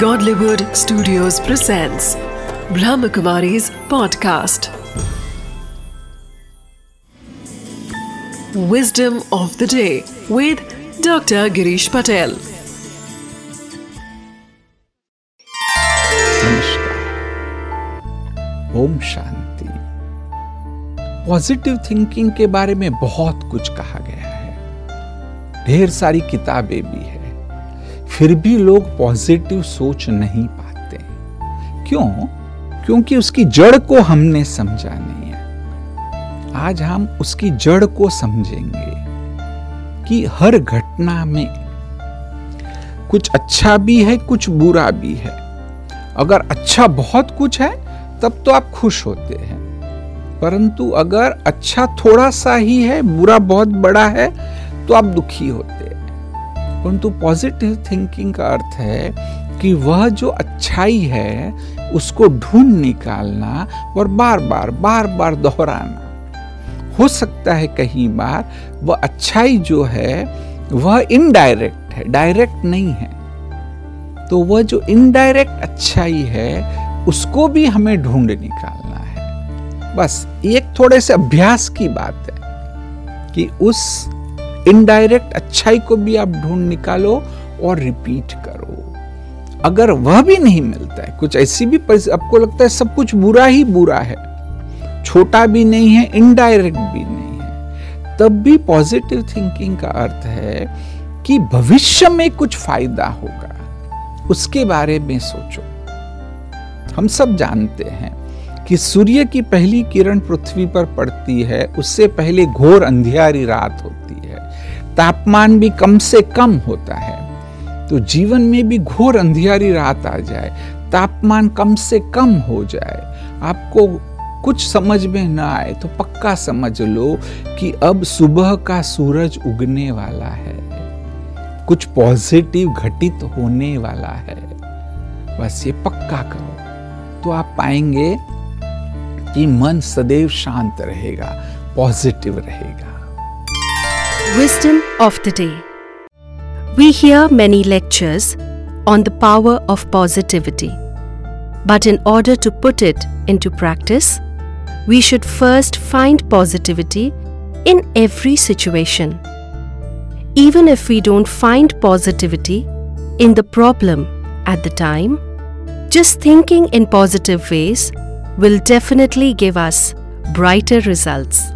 Godlywood Studios presents Brahmakumari's podcast. Wisdom of the day with Dr. Girish Patel. नमस्कार Om Shanti positive thinking के बारे में बहुत कुछ कहा गया है ढेर सारी किताबें भी है फिर भी लोग पॉजिटिव सोच नहीं पाते। क्यों? क्योंकि उसकी जड़ को हमने समझा नहीं है। आज हम उसकी जड़ को समझेंगे कि हर घटना में कुछ अच्छा भी है, कुछ बुरा भी है। अगर अच्छा बहुत कुछ है, तब तो आप खुश होते हैं। परंतु अगर अच्छा थोड़ा सा ही है, बुरा बहुत बड़ा है तो आप दुखी होते परंतु पॉजिटिव थिंकिंग का अर्थ है कि वह जो अच्छाई है, उसको ढूंढ निकालना और बार बार बार बार दोहराना। हो सकता है कहीं बार वह अच्छाई जो है, वह इनडायरेक्ट है डायरेक्ट नहीं है। तो वह जो इनडायरेक्ट अच्छाई है, उसको भी हमें ढूंढ निकालना है। बस एक थोड़े से अभ्यास की बात है कि उस इनडायरेक्ट अच्छाई को भी आप ढूंढ निकालो और रिपीट करो। अगर वह भी नहीं मिलता है, कुछ ऐसी भी आपको लगता है सब कुछ बुरा ही बुरा है, छोटा भी नहीं है इनडायरेक्ट भी नहीं है, तब भी पॉजिटिव थिंकिंग का अर्थ है कि भविष्य में कुछ फ़ायदा होगा। उसके बारे में सोचो। हम सब जानते हैं कि सूर्य की पहली किरण पृथ्वी पर पड़ती है, उससे पहले घोर अंधियारी रात होती तापमान भी कम से कम होता है। तो जीवन में भी घोर अंधियारी रात आ जाए, तापमान कम से कम हो जाए, आपको कुछ समझ में ना आए तो पक्का समझ लो कि अब सुबह का सूरज उगने वाला है। कुछ पॉजिटिव घटित होने वाला है। बस ये पक्का करो। तो आप पाएँगे कि मन सदैव शांत रहेगा, पॉजिटिव रहेगा। Wisdom of the Day We hear many lectures on the power of positivity. But in order to put it into practice, we should first find positivity in every situation. Even if we don't find positivity in the problem at the time, just thinking in positive ways will definitely give us brighter results.